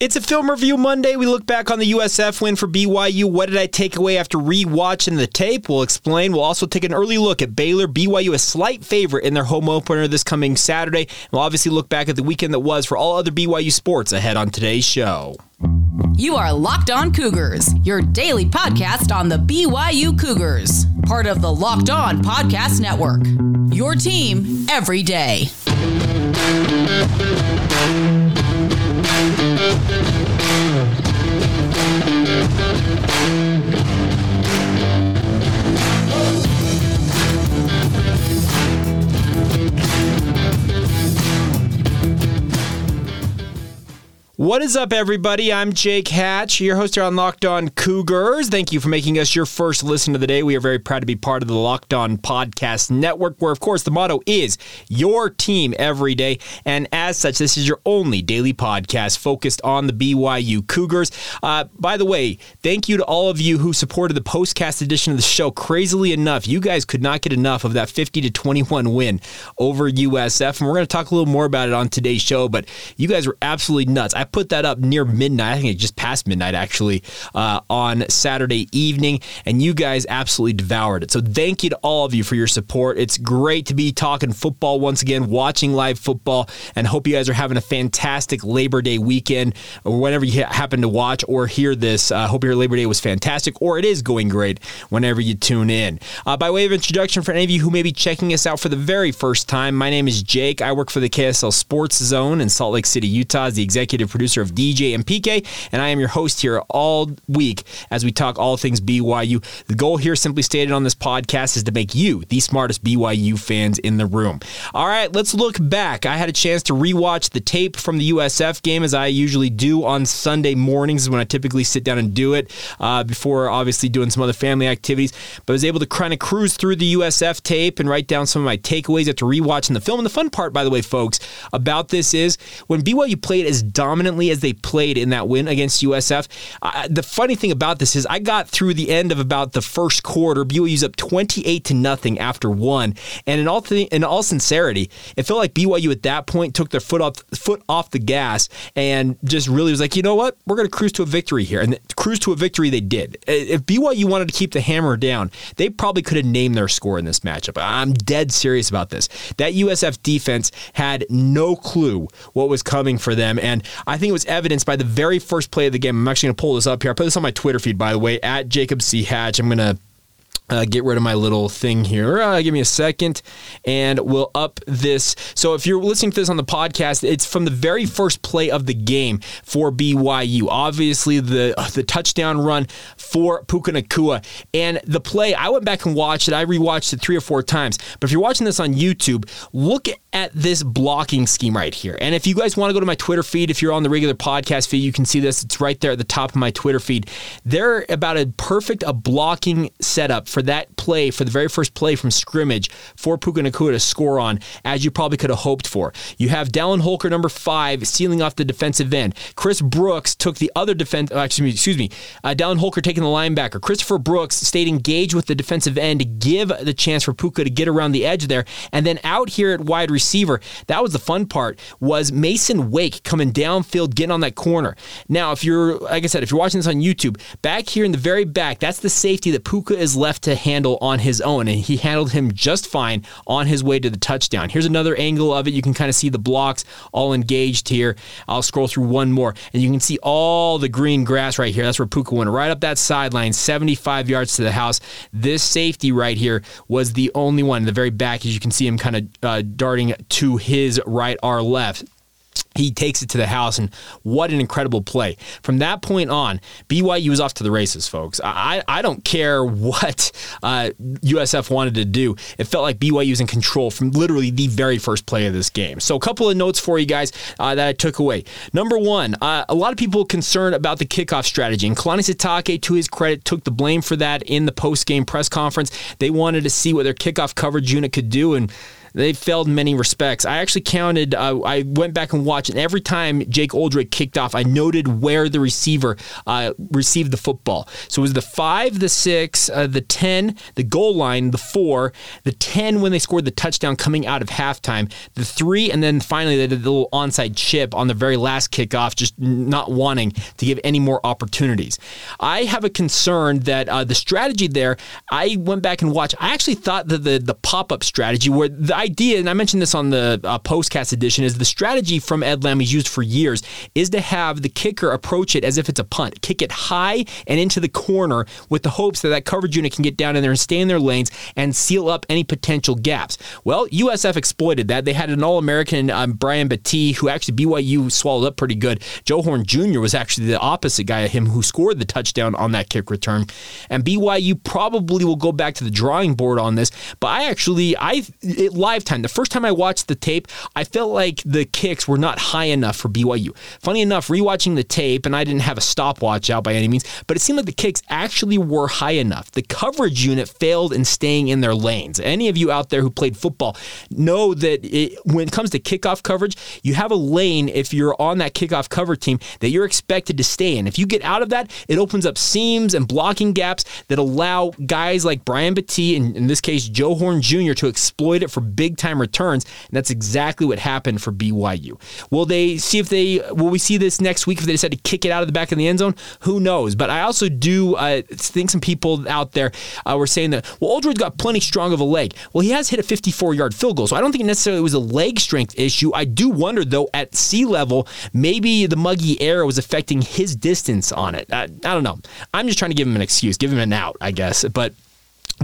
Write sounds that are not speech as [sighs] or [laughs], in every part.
It's a film review Monday. We look back on the USF win for BYU. What did I take away after re-watching the tape? We'll explain. We'll also take an early look at Baylor. BYU a slight favorite in their home opener this coming Saturday. We'll obviously look back at the weekend that was for all other BYU sports ahead on today's show. You are Locked On Cougars, your daily podcast on the BYU Cougars, part of the Locked On Podcast Network. Your team every day. Thank you. What is up, everybody? I'm Jake Hatch, your host here on Locked On Cougars. Thank you for making us your first listen of the day. We are very proud to be part of the Locked On Podcast Network, where, of course, the motto is your team every day. And as such, this is your only daily podcast focused on the BYU Cougars. Uh, by the way, thank you to all of you who supported the postcast edition of the show. Crazily enough, you guys could not get enough of that 50 to 21 win over USF. And we're going to talk a little more about it on today's show, but you guys were absolutely nuts. I put that up near midnight. I think it just passed midnight actually uh, on Saturday evening, and you guys absolutely devoured it. So thank you to all of you for your support. It's great to be talking football once again, watching live football, and hope you guys are having a fantastic Labor Day weekend or whenever you happen to watch or hear this. I uh, hope your Labor Day was fantastic, or it is going great whenever you tune in. Uh, by way of introduction, for any of you who may be checking us out for the very first time, my name is Jake. I work for the KSL Sports Zone in Salt Lake City, Utah, as the executive producer of DJ and PK, and I am your host here all week as we talk all things BYU. The goal here, simply stated on this podcast, is to make you the smartest BYU fans in the room. All right, let's look back. I had a chance to rewatch the tape from the USF game as I usually do on Sunday mornings when I typically sit down and do it uh, before obviously doing some other family activities. But I was able to kind of cruise through the USF tape and write down some of my takeaways after rewatching the film. And the fun part, by the way, folks, about this is when BYU played as dominantly as they played in that win against USF. Uh, the funny thing about this is I got through the end of about the first quarter. BYU's up 28 to nothing after one, and in all th- in all sincerity, it felt like BYU at that point took their foot off foot off the gas and just really was like, you know what, we're going to cruise to a victory here, and cruise to a victory they did. If BYU wanted to keep the hammer down, they probably could have named their score in this matchup. I'm dead serious about this. That USF defense had no clue what was coming for them, and I think it was evidenced by the very first play of the game. I'm actually going to pull this up here. I put this on my Twitter feed, by the way, at Jacob C. Hatch. I'm going to uh, get rid of my little thing here. Uh, give me a second, and we'll up this. So if you're listening to this on the podcast, it's from the very first play of the game for BYU. Obviously, the the touchdown run for Puka Nacua, and the play. I went back and watched it. I rewatched it three or four times. But if you're watching this on YouTube, look at this blocking scheme right here. And if you guys want to go to my Twitter feed, if you're on the regular podcast feed, you can see this. It's right there at the top of my Twitter feed. They're about a perfect a blocking setup for that play, for the very first play from scrimmage for Puka Nacua to score on, as you probably could have hoped for. You have Dallin Holker, number five, sealing off the defensive end. Chris Brooks took the other defense, uh, excuse me, excuse me, uh, Dallin Holker taking the linebacker. Christopher Brooks stayed engaged with the defensive end to give the chance for Puka to get around the edge there. And then out here at wide receiver, that was the fun part, was Mason Wake coming downfield, getting on that corner. Now, if you're, like I said, if you're watching this on YouTube, back here in the very back, that's the safety that Puka is left to handle on his own, and he handled him just fine on his way to the touchdown. Here's another angle of it. You can kind of see the blocks all engaged here. I'll scroll through one more, and you can see all the green grass right here. That's where Puka went right up that sideline, 75 yards to the house. This safety right here was the only one in the very back, as you can see him kind of uh, darting to his right, or left he takes it to the house, and what an incredible play. From that point on, BYU was off to the races, folks. I, I don't care what uh, USF wanted to do. It felt like BYU was in control from literally the very first play of this game. So, a couple of notes for you guys uh, that I took away. Number one, uh, a lot of people concerned about the kickoff strategy, and Kalani Sitake, to his credit, took the blame for that in the post game press conference. They wanted to see what their kickoff coverage unit could do, and They failed in many respects. I actually counted, uh, I went back and watched, and every time Jake Oldroyd kicked off, I noted where the receiver uh, received the football. So it was the five, the six, uh, the 10, the goal line, the four, the 10 when they scored the touchdown coming out of halftime, the three, and then finally they did the little onside chip on the very last kickoff, just not wanting to give any more opportunities. I have a concern that uh, the strategy there, I went back and watched, I actually thought that the, the pop up strategy, where the idea, and I mentioned this on the uh, postcast edition, is the strategy from Ed Lamb he's used for years is to have the kicker approach it as if it's a punt, kick it high and into the corner with the hopes that that coverage unit can get down in there and stay in their lanes and seal up any potential gaps. Well, USF exploited that. They had an All American, um, Brian Battie, who actually BYU swallowed up pretty good. Joe Horn Jr. was actually the opposite guy of him who scored the touchdown on that kick return. And BYU probably will go back to the drawing board on this. But I actually, I it, live time, the first time I watched the tape, I felt like the kicks were not high enough for BYU. Funny enough, rewatching the tape, and I didn't have a stopwatch out by any means, but it seemed like the kicks actually were high enough. The coverage unit failed in staying in their lanes. Any of you out there who played football know that it, when it comes to kickoff coverage, you have a lane if you're on that kickoff cover team that you're expected to stay in. If you get out of that, it opens up seams and blocking gaps that allow guys like Brian Battie, and in this case, Joe Horn Jr., to exploit it for big time returns. And that's exactly what happened for BYU. Will they see if they, will we see this next week if they decide to kick it out of the back of the end zone? Who knows? But I also do uh, think some people out there uh, were saying that, well, Oldroyd's got plenty strong of a leg. Well, he has hit a 54 yard field goal, so I don't think necessarily it was a leg strength issue. I do wonder, though, at sea level, maybe the muggy air was affecting his distance on it. I, I don't know. I'm just trying to give him an excuse, give him an out, I guess. But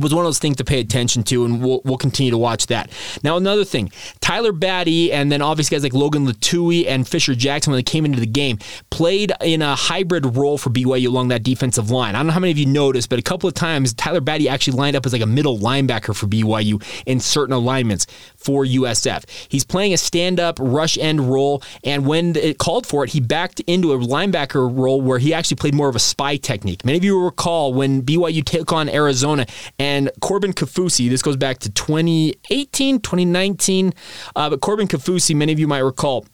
was one of those things to pay attention to, and we'll, we'll continue to watch that. Now, another thing, Tyler Batty, and then obviously guys like Logan Lutui and Fisher Jackson, when they came into the game, played in a hybrid role for BYU along that defensive line. I don't know how many of you noticed, but a couple of times Tyler Batty actually lined up as like a middle linebacker for BYU in certain alignments for USF. He's playing a stand-up rush end role, and when it called for it, he backed into a linebacker role where he actually played more of a spy technique. Many of you will recall when BYU took on Arizona and Corbin Kaufusi. this goes back to 2018, 2019, uh, but Corbin Kaufusi, many of you might recall,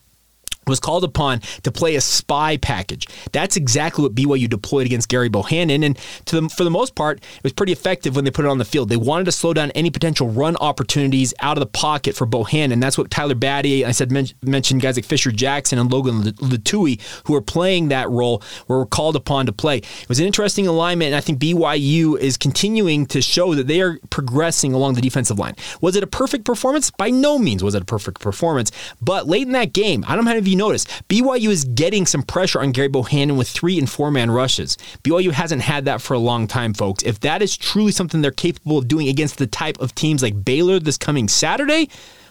was called upon to play a spy package. That's exactly what BYU deployed against Gary Bohanon, and the, for the most part, it was pretty effective when they put it on the field. They wanted to slow down any potential run opportunities out of the pocket for Bohanon. That's what Tyler Batty, I said, men- mentioned guys like Fisher Jackson and Logan Lutui, who were playing that role, were called upon to play. It was an interesting alignment, and I think BYU is continuing to show that they are progressing along the defensive line. Was it a perfect performance? By no means was it a perfect performance, but late in that game, I don't know how you notice, BYU is getting some pressure on Gary Bohanon with three and four man rushes. BYU hasn't had that for a long time, folks. If that is truly something they're capable of doing against the type of teams like Baylor this coming Saturday,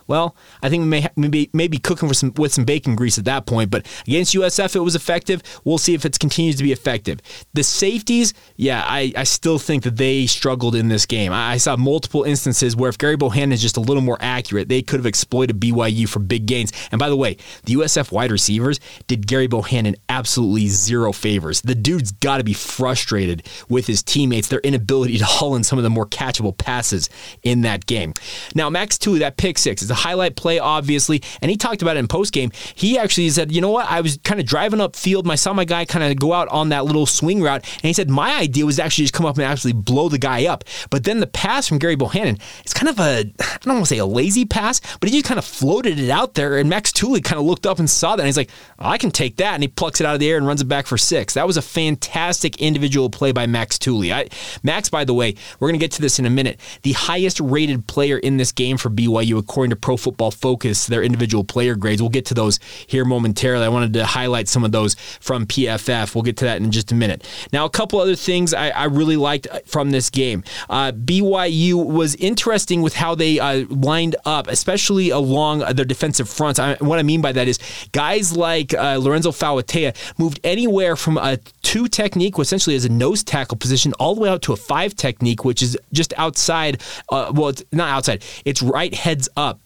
well, I think we may maybe maybe cooking with some with some bacon grease at that point. But against USF, it was effective. We'll see if it continues to be effective. The safeties, yeah, I, I still think that they struggled in this game. I, I saw multiple instances where if Gary Bohanon is just a little more accurate, they could have exploited BYU for big gains. And by the way, the USF wide receivers did Gary Bohanon absolutely zero favors. The dude's got to be frustrated with his teammates, their inability to [laughs] haul in some of the more catchable passes in that game. Now, Max Tooley, that pick six is a highlight play, obviously, and he talked about it in post game. He actually said, you know what? I was kind of driving up field. I saw my guy kind of go out on that little swing route, and he said my idea was actually just come up and actually blow the guy up. But then the pass from Gary Bohanon, it's kind of a I don't want to say a lazy pass, but he just kind of floated it out there, and Max Tooley kind of looked up and saw that, and he's like, I can take that, and he plucks it out of the air and runs it back for six. That was a fantastic individual play by Max Tooley. I, Max, by the way, we're going to get to this in a minute. The highest rated player in this game for BYU, according to Pro Football Focus, their individual player grades. We'll get to those here momentarily. I wanted to highlight some of those from PFF. We'll get to that in just a minute. Now, a couple other things I, I really liked from this game. Uh, BYU was interesting with how they uh, lined up, especially along their defensive fronts. I, what I mean by that is guys like uh, Lorenzo Fauatea moved anywhere from a two technique, essentially as a nose tackle position, all the way out to a five technique, which is just outside. Uh, well, it's not outside. It's right heads up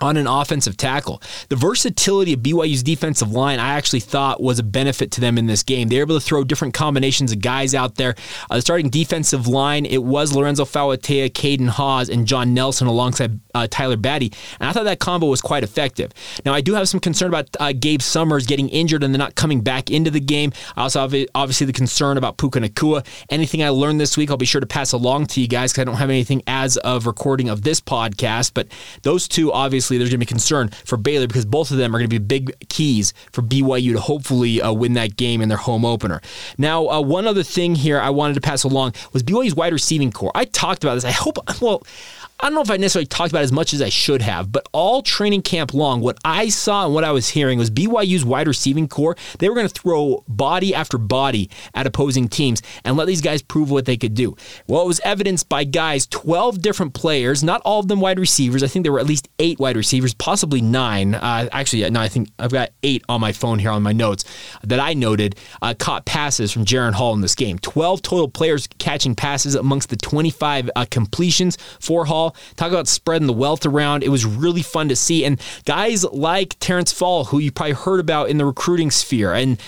on an offensive tackle. The versatility of BYU's defensive line, I actually thought was a benefit to them in this game. They were able to throw different combinations of guys out there. Uh, the starting defensive line, it was Lorenzo Fauatea, Caden Haws, and John Nelson alongside uh, Tyler Batty. And I thought that combo was quite effective. Now, I do have some concern about uh, Gabe Summers getting injured and then not coming back into the game. I also have obviously the concern about Puka Nacua. Anything I learned this week, I'll be sure to pass along to you guys because I don't have anything as of recording of this podcast. But those two, obviously, there's going to be concern for Baylor because both of them are going to be big keys for BYU to hopefully uh, win that game in their home opener. Now, uh, one other thing here I wanted to pass along was BYU's wide receiving corps. I talked about this. I hope, well, I don't know if I necessarily talked about as much as I should have, but all training camp long, what I saw and what I was hearing was BYU's wide receiving corps. They were going to throw body after body at opposing teams and let these guys prove what they could do. Well, it was evidenced by guys, 12 different players, not all of them wide receivers. I think there were at least eight wide receivers, possibly nine. Uh, actually, no, I think I've got eight on my phone here on my notes that I noted uh, caught passes from Jaren Hall in this game. 12 total players catching passes amongst the 25 uh, completions for Hall. Talk about spreading the wealth around. It was really fun to see. And guys like Terrence Fall, who you probably heard about in the recruiting sphere, and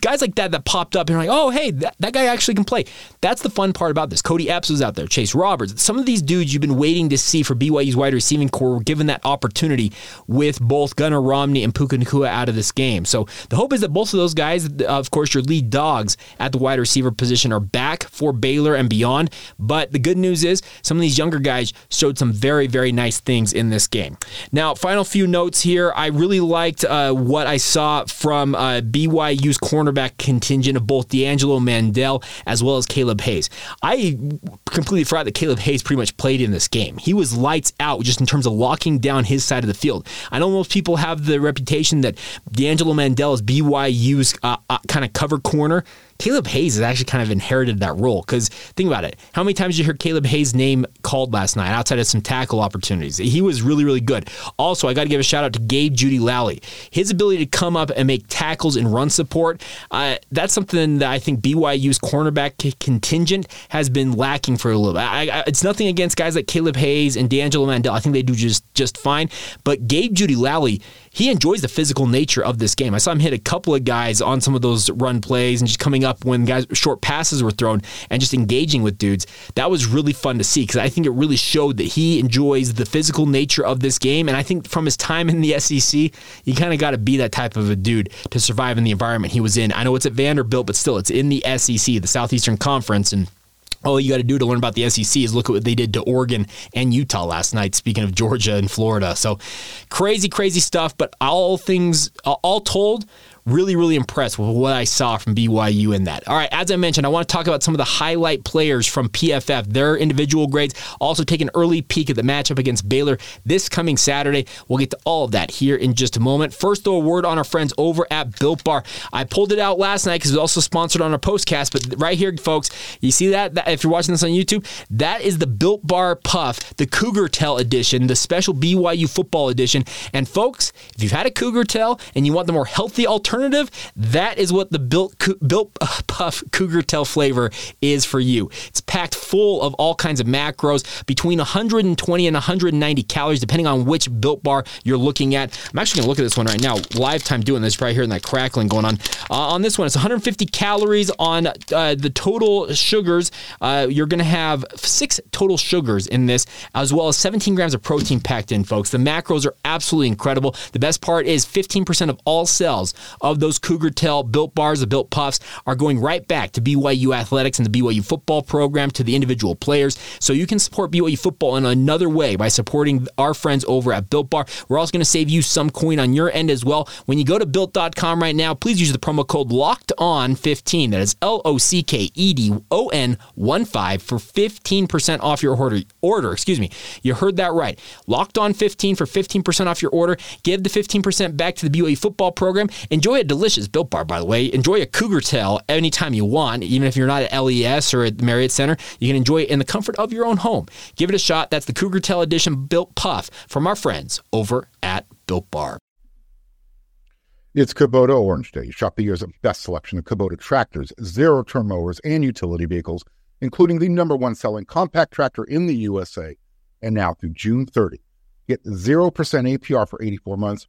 guys like that that popped up and like, oh, hey, that, that guy actually can play. That's the fun part about this. Cody Epps was out there, Chase Roberts. Some of these dudes you've been waiting to see for BYU's wide receiving corps were given that opportunity with both Gunnar Romney and Puka Nacua out of this game. So the hope is that both of those guys, uh, of course, your lead dogs at the wide receiver position, are back for Baylor and beyond. But the good news is some of these younger guys showed some very, very nice things in this game. Now, final few notes here. I really liked uh, what I saw from uh, BYU's cornerback contingent of both D'Angelo Mandell as well as Kaleb Hayes. I completely forgot that Kaleb Hayes pretty much played in this game. He was lights out just in terms of locking down his side of the field. I know most people have the reputation that D'Angelo Mandell is BYU's uh, uh kind of cover corner. Kaleb Hayes has actually kind of inherited that role because think about it. How many times did you hear Kaleb Hayes' name called last night outside of some tackle opportunities? He was really, really good. Also, I got to give a shout out to Gabe Jeudy-Lally. His ability to come up and make tackles and run support, uh, that's something that I think BYU's cornerback contingent has been lacking for a little bit. I, I, it's nothing against guys like Kaleb Hayes and D'Angelo Mandell. I think they do just, just fine. But Gabe Jeudy-Lally, he enjoys the physical nature of this game. I saw him hit a couple of guys on some of those run plays and just coming up when guys short passes were thrown and just engaging with dudes. That was really fun to see because I think it really showed that he enjoys the physical nature of this game. And I think from his time in the SEC, you kind of got to be that type of a dude to survive in the environment he was in. I know it's at Vanderbilt, but still, it's in the SEC, the Southeastern Conference, and all you got to do to learn about the SEC is look at what they did to Oregon and Utah last night. Speaking of Georgia and Florida, so crazy, crazy stuff. But all things, all told, really, really impressed with what I saw from BYU in that. All right, as I mentioned, I want to talk about some of the highlight players from PFF, their individual grades. Also, take an early peek at the matchup against Baylor this coming Saturday. We'll get to all of that here in just a moment. First, though, a word on our friends over at Built Bar. I pulled it out last night because it was also sponsored on our postcast, but right here, folks, you see that? that? If you're watching this on YouTube, that is the Built Bar Puff, the Cougar Tail edition, the special BYU football edition. And folks, if you've had a Cougar Tail and you want the more healthy alternative, alternative, that is what the built built [laughs] puff cougar tail flavor is for you. It's packed full of all kinds of macros, between 120 and 190 calories, depending on which built bar you're looking at. I'm actually gonna look at this one right now, live time doing this, right hearing that crackling going on. Uh, on this one, it's 150 calories on uh, the total sugars. Uh, you're gonna have six total sugars in this, as well as 17 grams of protein packed in, folks. The macros are absolutely incredible. The best part is 15% of all cells of those Cougar Tail built bars, the built puffs, are going right back to BYU athletics and the BYU football program to the individual players. So you can support BYU football in another way by supporting our friends over at Built Bar. We're also going to save you some coin on your end as well. When you go to built.com right now, please use the promo code locked on 15. That is L O C K E D O N 1 5 for 15% off your order. Order, excuse me. You heard that right. Locked on 15 for 15% off your order. Give the 15% back to the BYU football program. Enjoy Enjoy a delicious Built Bar, by the way. Enjoy a Cougar Tail anytime you want, even if you're not at LES or at the Marriott Center. You can enjoy it in the comfort of your own home. Give it a shot. That's the Cougar Tail Edition Built Puff from our friends over at Built Bar. It's Kubota Orange Day. Shop the year's best selection of Kubota tractors, zero turn mowers, and utility vehicles, including the number one selling compact tractor in the USA. And now through June 30, Get 0% APR for 84 months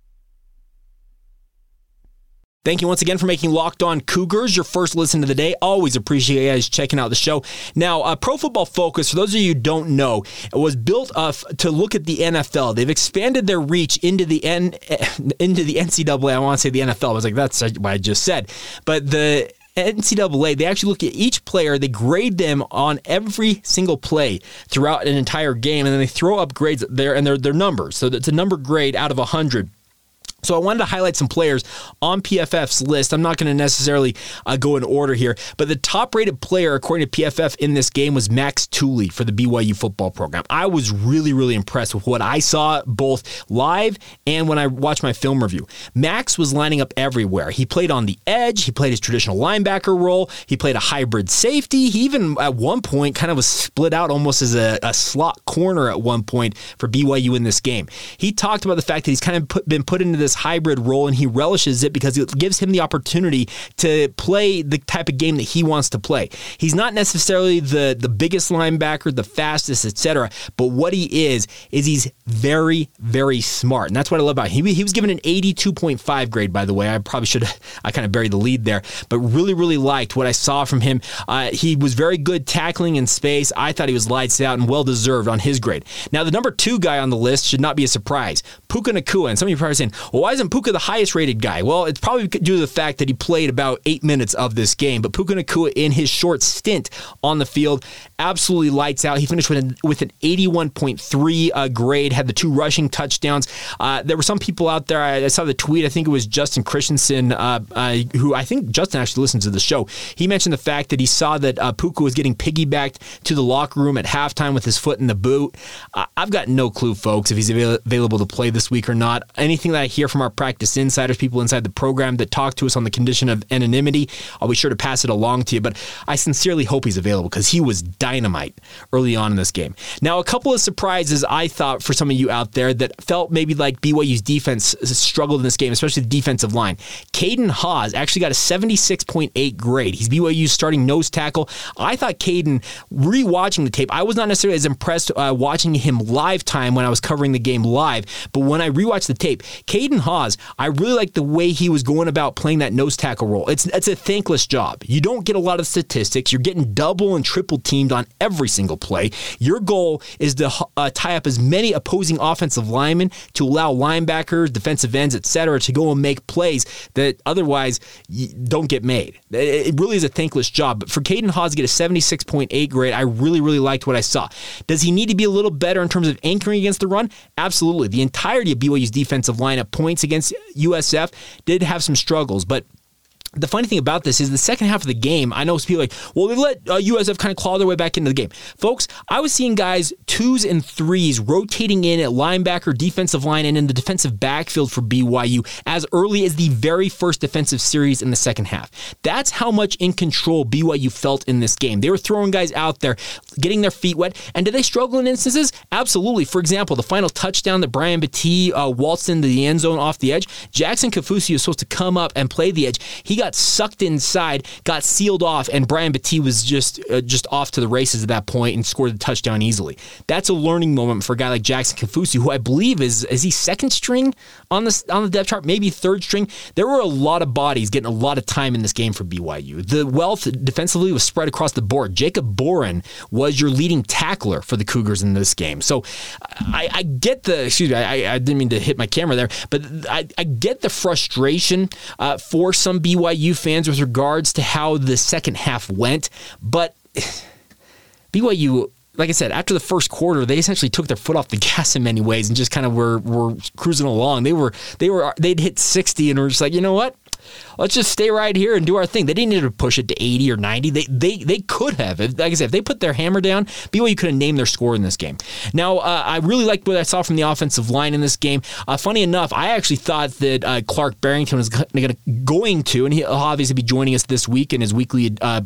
Thank you once again for making Locked On Cougars your first listen of the day. Always appreciate you guys checking out the show. Now, uh, Pro Football Focus, for those of you who don't know, was built up to look at the NFL. They've expanded their reach into the N, [laughs] into the NCAA. I want to say the NFL. I was like, that's what I just said. But the NCAA, they actually look at each player, they grade them on every single play throughout an entire game, and then they throw up grades there and they're, they're numbers. So it's a number grade out of 100. So I wanted to highlight some players on PFF's list. I'm not going to necessarily uh, go in order here, but the top-rated player according to PFF in this game was Max Tooley for the BYU football program. I was really, really impressed with what I saw both live and when I watched my film review. Max was lining up everywhere. He played on the edge. He played his traditional linebacker role. He played a hybrid safety. He even at one point kind of was split out almost as a, a slot corner at one point for BYU in this game. He talked about the fact that he's kind of put, been put into this this hybrid role and he relishes it because it gives him the opportunity to play the type of game that he wants to play. He's not necessarily the the biggest linebacker, the fastest, etc. But what he is is he's very very smart, and that's what I love about him. He, he was given an 82.5 grade, by the way. I probably should have [laughs] I kind of buried the lead there, but really really liked what I saw from him. Uh, he was very good tackling in space. I thought he was lights out and well deserved on his grade. Now the number two guy on the list should not be a surprise. Puka Nacua, and some of you are probably saying, well, why isn't Puka the highest rated guy? Well, it's probably due to the fact that he played about eight minutes of this game. But Puka Nacua in his short stint on the field, absolutely lights out. He finished with an, with an 81.3 uh, grade, had the two rushing touchdowns. Uh, there were some people out there, I, I, saw the tweet, I think it was Justin Christensen, uh, uh who I think Justin actually listens to the show. He mentioned the fact that he saw that uh, Puka was getting piggybacked to the locker room at halftime with his foot in the boot. I've got no clue, folks, if he's avail- available to play this week or not. Anything that I hear from our practice insiders, people inside the program that talk to us on the condition of anonymity, I'll be sure to pass it along to you. But I sincerely hope he's available because he was dynamite early on in this game. Now, a couple of surprises I thought for some of you out there that felt maybe like BYU's defense struggled in this game, especially the defensive line. Caden Haws actually got a 76.8 grade. He's BYU's starting nose tackle. I thought Caden, rewatching the tape, I was not necessarily as impressed uh, watching him live time when I was covering the game live, but when I rewatched the tape, Caden Haws, I really like the way he was going about playing that nose tackle role. It's it's a thankless job. You don't get a lot of statistics. You're getting double and triple teamed on every single play. Your goal is to uh, tie up as many opposing offensive linemen to allow linebackers, defensive ends, etc., to go and make plays that otherwise don't get made. It really is a thankless job. But for Caden Haws to get a 76.8 grade, I really, really liked what I saw. Does he need to be a little better in terms of anchoring against the run? Absolutely. The entirety of BYU's defensive lineup points against USF did have some struggles, but the funny thing about this is the second half of the game, I know people like, well, they let uh, USF kind of claw their way back into the game. Folks, I was seeing guys twos and threes rotating in at linebacker, defensive line, and in the defensive backfield for BYU as early as the very first defensive series in the second half. That's how much in control BYU felt in this game. They were throwing guys out there, getting their feet wet. And did they struggle in instances? Absolutely. For example, the final touchdown that Brian Battie uh, waltzed into the end zone off the edge, Jackson Kaufusi was supposed to come up and play the edge. He got sucked inside, got sealed off, and Brian Battie was just uh, just off to the races at that point and scored the touchdown easily. That's a learning moment for a guy like Jackson Kaufusi, who I believe is is he second string on the on the depth chart, maybe third string. There were a lot of bodies getting a lot of time in this game for BYU. The wealth defensively was spread across the board. Jacob Boren was your leading tackler for the Cougars in this game. So I, I get the excuse me, I, I, didn't mean to hit my camera there, but I, I get the frustration uh, for some BYU BYU fans with regards to how the second half went, but [sighs] BYU like I said, after the first quarter, they essentially took their foot off the [laughs] gas in many ways and just kind of were were cruising along. They were they were they'd hit 60 and were just like, you know what? Let's just stay right here and do our thing. They didn't need to push it to 80 or 90. They they they could have. Like I said, if they put their hammer down, BYU could have named their score in this game. Now, uh, I really liked what I saw from the offensive line in this game. Uh, funny enough, I actually thought that uh, Clark Barrington was gonna, going to, and he'll obviously be joining us this week in his weekly uh,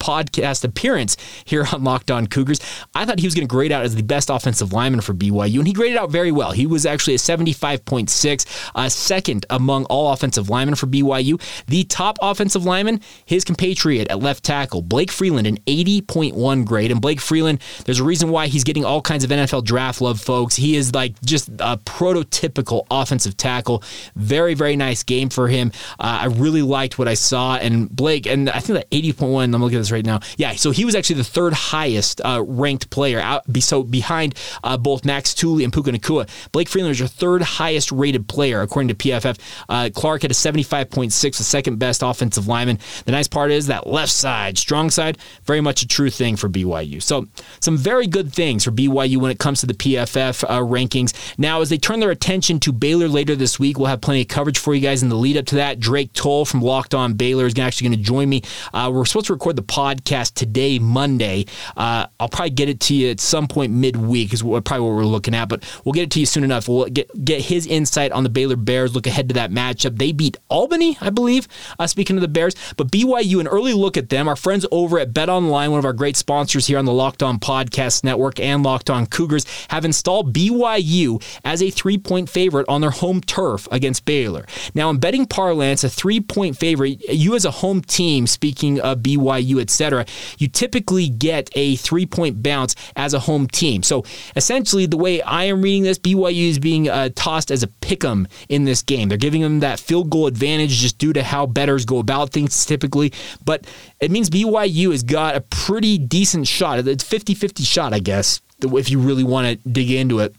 podcast appearance here on Locked On Cougars. I thought he was going to grade out as the best offensive lineman for BYU, and he graded out very well. He was actually a 75.6, uh, second among all offensive linemen for BYU. The top offensive lineman, his compatriot at left tackle, Blake Freeland, an 80.1 grade. And Blake Freeland, there's a reason why he's getting all kinds of NFL draft love, folks. He is like just a prototypical offensive tackle. Very, very nice game for him. Uh, I really liked what I saw. And Blake, and I think that 80.1, I'm looking at this right now. Yeah, so he was actually the third highest uh, ranked player out, so behind uh, both Max Tooley and Puka Nacua. Blake Freeland was your third highest rated player according to PFF. Uh, Clark had a 75.6, the second best offensive lineman. The nice part is that left side, strong side, very much a true thing for BYU. So some very good things for BYU when it comes to the PFF uh, rankings. Now, as they turn their attention to Baylor later this week, we'll have plenty of coverage for you guys in the lead up to that. Drake Toll from Locked On Baylor is actually going to join me. Uh, we're supposed to record the podcast today, Monday. Uh, I'll probably get it to you at some point midweek, is probably what we're looking at, but we'll get it to you soon enough. We'll get, get his insight on the Baylor Bears, look ahead to that matchup. They beat Albany, I believe, uh, speaking of the Bears. But BYU, an early look at them. Our friends over at Bet Online, one of our great sponsors here on the Locked On Podcast Network and Locked On Cougars, have installed BYU as a three point favorite on their home turf against Baylor. Now, in betting parlance, a three point favorite, you as a home team, speaking of BYU, etc., you typically get a three point bounce as a home team. So essentially, the way I am reading this, BYU is being uh, tossed as a pick 'em in this game. They're giving them that field goal advantage just due to how bettors go about things typically. But it means BYU has got a pretty decent shot. It's 50 50 shot, I guess, if you really want to dig into it,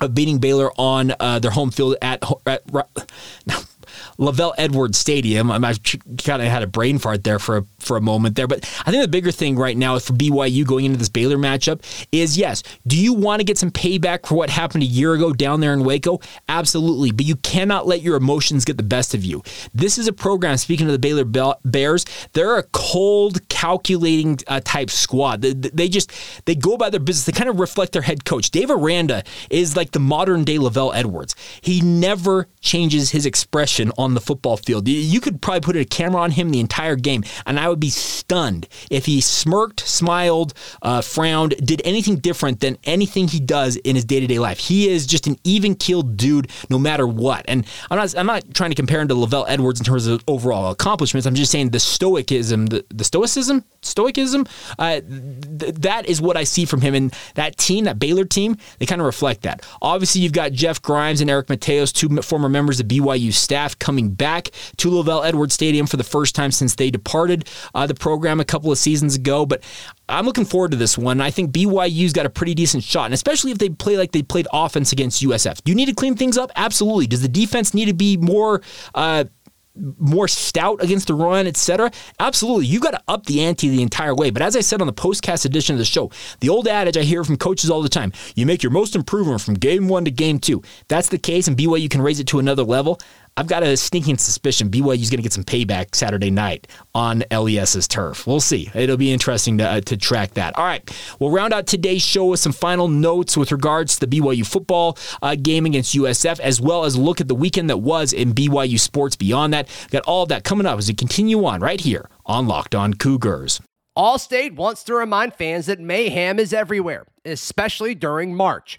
of beating Baylor on uh, their home field at, at LaVell Edwards Stadium. I kind of had a brain fart there for a, for a moment there, but I think the bigger thing right now for BYU going into this Baylor matchup is yes, do you want to get some payback for what happened a year ago down there in Waco? Absolutely, but you cannot let your emotions get the best of you. This is a program. Speaking of the Baylor Bears, they're a cold, calculating uh, type squad. They, they, just they go by their business. They kind of reflect their head coach. Dave Aranda is like the modern day LaVell Edwards. He never changes his expression on the football field. You could probably put a camera on him the entire game, and I would be stunned if he smirked, smiled, uh, frowned, did anything different than anything he does in his day to day life. He is just an even keeled dude, no matter what. And I'm not I'm not trying to compare him to LaVell Edwards in terms of overall accomplishments. I'm just saying the stoicism, the, the stoicism, stoicism. Uh, th- that is what I see from him, and that team, that Baylor team, they kind of reflect that. Obviously, you've got Jeff Grimes and Eric Mateos, two former members of BYU staff, coming back to LaVell Edwards Stadium for the first time since they departed uh, the program a couple of seasons ago. But I'm looking forward to this one. I think BYU's got a pretty decent shot, and especially if they play like they played offense against USF. Do you need to clean things up? Absolutely. Does the defense need to be more? Uh, more stout against the run, etc. Absolutely, you've got to up the ante the entire way. But as I said on the postcast edition of the show, the old adage I hear from coaches all the time: you make your most improvement from game one to game two. That's the case, and BYU can raise it to another level. I've got a sneaking suspicion BYU's going to get some payback Saturday night on LES's turf. We'll see. It'll be interesting to, uh, to track that. All right, we'll round out today's show with some final notes with regards to the BYU football uh, game against USF, as well as look at the weekend that was in BYU sports beyond that. Got all of that coming up as we continue on right here on Locked On Cougars. Allstate wants to remind fans that mayhem is everywhere, especially during March.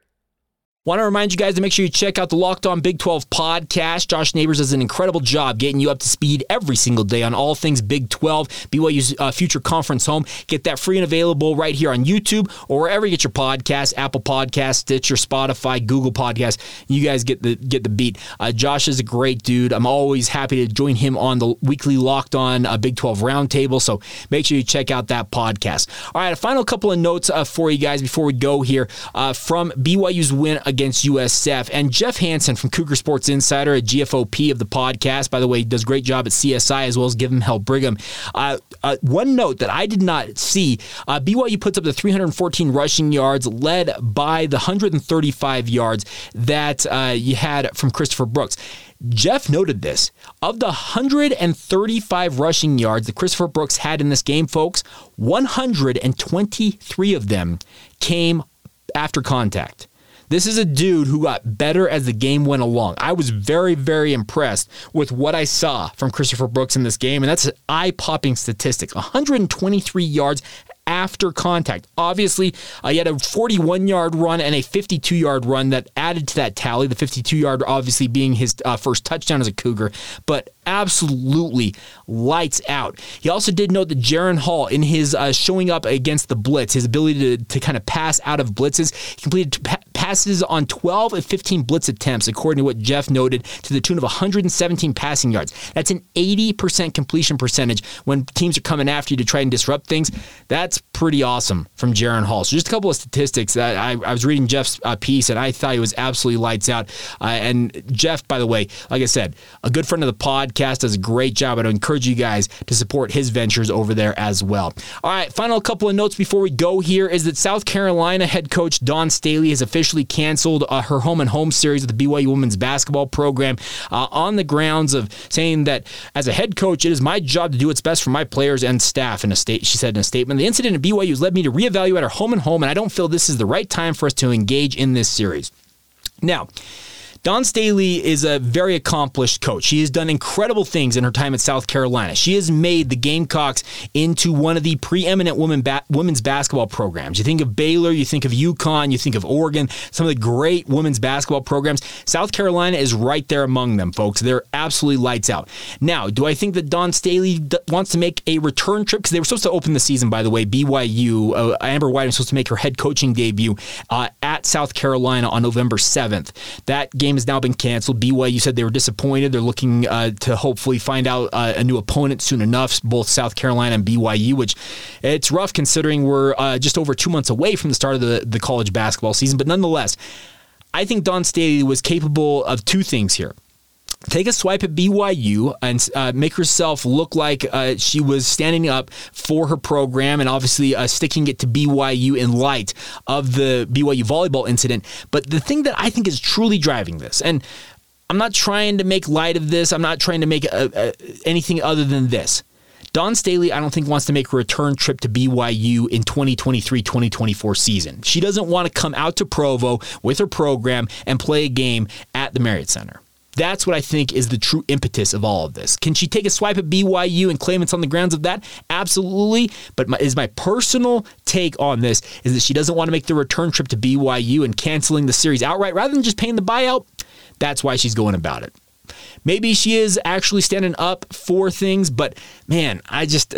Want to remind you guys to make sure you check out the Locked On Big 12 podcast. Josh Neighbors does an incredible job getting you up to speed every single day on all things Big 12, BYU's uh, future conference home. Get that free and available right here on YouTube or wherever you get your podcasts, Apple Podcasts, Stitcher, Spotify, Google Podcasts. You guys get the get the beat. Uh, Josh is a great dude. I'm always happy to join him on the weekly Locked On uh, Big 12 Roundtable. So make sure you check out that podcast. All right, a final couple of notes uh, for you guys before we go here uh, from BYU's win against USF. And Jeff Hansen from Cougar Sports Insider, a GFOP of the podcast, by the way, does great job at CSI as well as Give Him Hell Brigham. Uh, uh, one note that I did not see uh, BYU puts up the 314 rushing yards, led by the 135 yards that uh, you had from Christopher Brooks. Jeff noted this. Of the 135 rushing yards that Christopher Brooks had in this game, folks, 123 of them came after contact. This is a dude who got better as the game went along. I was very, very impressed with what I saw from Christopher Brooks in this game, and that's an eye popping statistics 123 yards after contact. Obviously, uh, he had a 41 yard run and a 52 yard run that added to that tally. The 52 yard, obviously, being his uh, first touchdown as a Cougar, but absolutely lights out. He also did note that Jaren Hall, in his uh, showing up against the blitz, his ability to, to kind of pass out of blitzes, he completed passes on 12 of 15 blitz attempts, according to what Jeff noted, to the tune of 117 passing yards. That's an 80% completion percentage when teams are coming after you to try and disrupt things. That's pretty awesome from Jaren Hall. So just a couple of statistics. I, I, was reading Jeff's uh, piece and I thought he was absolutely lights out. Uh, and Jeff, by the way, like I said, a good friend of the podcast, does a great job. I'd encourage you guys to support his ventures over there as well. All right, final couple of notes before we go here is that South Carolina head coach Dawn Staley has officially canceled uh, her home and home series with the BYU women's basketball program uh, on the grounds of saying that as a head coach, it is my job to do what's best for my players and staff. In a state, she said in a statement, the incident at BYU has led me to reevaluate our home and home, and I don't feel this is the right time for us to engage in this series. Now, Dawn Staley is a very accomplished coach. She has done incredible things in her time at South Carolina. She has made the Gamecocks into one of the preeminent women ba- women's basketball programs. You think of Baylor, you think of UConn, you think of Oregon, some of the great women's basketball programs. South Carolina is right there among them, folks. They're absolutely lights out. Now, do I think that Dawn Staley d- wants to make a return trip? Because they were supposed to open the season, by the way. BYU, uh, Amber White was supposed to make her head coaching debut uh, at South Carolina on November 7th. That game game has now been canceled. BYU said they were disappointed. They're looking uh, to hopefully find out uh, a new opponent soon enough, both South Carolina and BYU, which it's rough considering we're uh, just over two months away from the start of the, the college basketball season. But nonetheless, I think Dawn Staley was capable of two things here take a swipe at BYU and uh, make herself look like uh, she was standing up for her program and obviously uh, sticking it to BYU in light of the BYU volleyball incident. But the thing that I think is truly driving this, and I'm not trying to make light of this, I'm not trying to make a, a, anything other than this. Dawn Staley, I don't think, wants to make a return trip to BYU in 2023 2024 season. She doesn't want to come out to Provo with her program and play a game at the Marriott Center. That's what I think is the true impetus of all of this. Can she take a swipe at BYU and claim it's on the grounds of that? Absolutely. But my, is my personal take on this is that she doesn't want to make the return trip to BYU and canceling the series outright rather than just paying the buyout. That's why she's going about it. Maybe she is actually standing up for things, but man, I just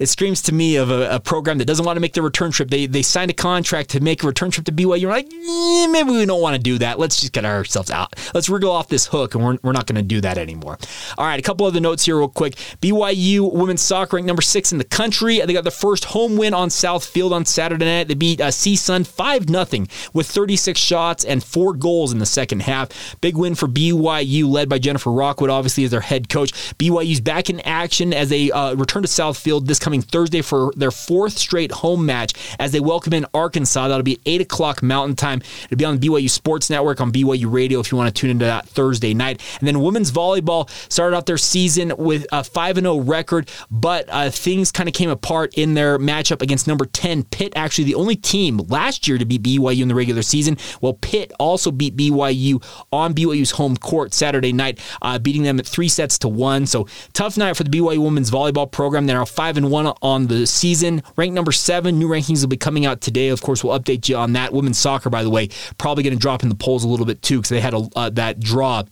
it screams to me of a, a, program that doesn't want to make the return trip. They they signed a contract to make a return trip to BYU. You're like, eh, maybe we don't want to do that. Let's just get ourselves out. Let's wriggle off this hook, and we're, we're not going to do that anymore. All right, a couple of the notes here, real quick. BYU women's soccer ranked number six in the country. They got the first home win on South Field on Saturday night. They beat uh, CSUN 5 0 with 36 shots and four goals in the second half. Big win for BYU, led by Jennifer Rockwood, obviously, as their head coach. BYU's back in action as they uh, return to South Field this coming Thursday for their fourth straight home match as they welcome in Arkansas. That'll be 8 o'clock Mountain Time. It'll be on BYU Sports Network on BYU Radio if you want to tune into that Thursday night. And then women's volleyball started out their season with a 5 0 record, but uh, things kind of came apart in their matchup against number 10 Pitt. Actually, the only team last year to beat BYU in the regular season. Well, Pitt also beat BYU on BYU's home court Saturday night, uh, beating them at three sets to one. So tough night for the BYU women's volleyball program. They're now 5 and 1 one on the season. Ranked number seven. New rankings will be coming out today. Of course, we'll update you on that. Women's soccer, by the way, probably going to drop in the polls a little bit too because they had a, uh, that draw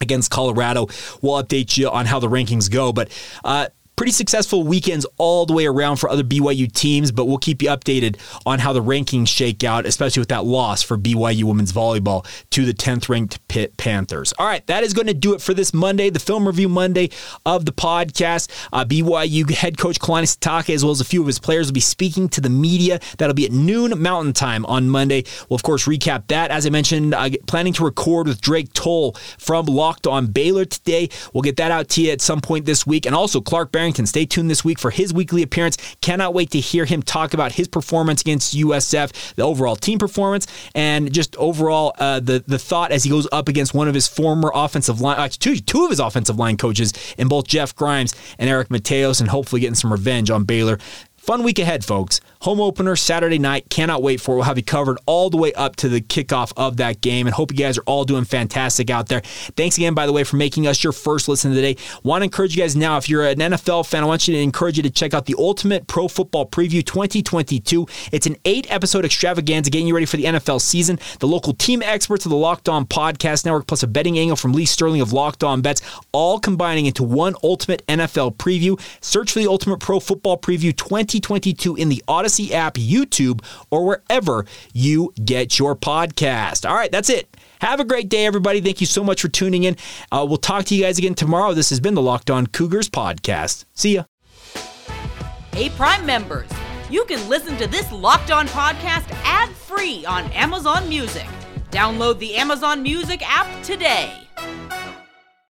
against Colorado. We'll update you on how the rankings go. But uh, pretty successful weekends all the way around for other BYU teams, but we'll keep you updated on how the rankings shake out, especially with that loss for BYU women's volleyball to the 10th ranked Pitt Panthers. All right, that is going to do it for this Monday, the Film Review Monday of the podcast. Uh, BYU head coach Kalani Sitake, as well as a few of his players, will be speaking to the media. That'll be at noon Mountain Time on Monday. We'll, of course, recap that. As I mentioned, uh, planning to record with Drake Toll from Locked on Baylor today. We'll get that out to you at some point this week. And also, Clark Barron Barrington. Stay tuned this week for his weekly appearance. Cannot wait to hear him talk about his performance against USF, the overall team performance, and just overall uh, the the thought as he goes up against one of his former offensive line, uh, two, two of his offensive line coaches in both Jeff Grimes and Eric Mateos, and hopefully getting some revenge on Baylor. Fun week ahead, folks. Home opener Saturday night. Cannot wait for it. We'll have you covered all the way up to the kickoff of that game. And hope you guys are all doing fantastic out there. Thanks again, by the way, for making us your first listen of the day. Want to encourage you guys now, if you're an NFL fan, I want you to encourage you to check out the Ultimate Pro Football Preview 2022. It's an eight episode extravaganza getting you ready for the NFL season. The local team experts of the Locked On Podcast Network, plus a betting angle from Lee Sterling of Locked On Bets, all combining into one Ultimate NFL Preview. Search for the Ultimate Pro Football Preview 2022 in the Audacy app, YouTube, or wherever you get your podcast. All right, that's it. Have a great day, everybody. Thank you so much for tuning in. Uh, we'll talk to you guys again tomorrow. This has been the Locked On Cougars podcast. See ya. Hey, Prime members, you can listen to this Locked On podcast ad free on Amazon Music. Download the Amazon Music app today.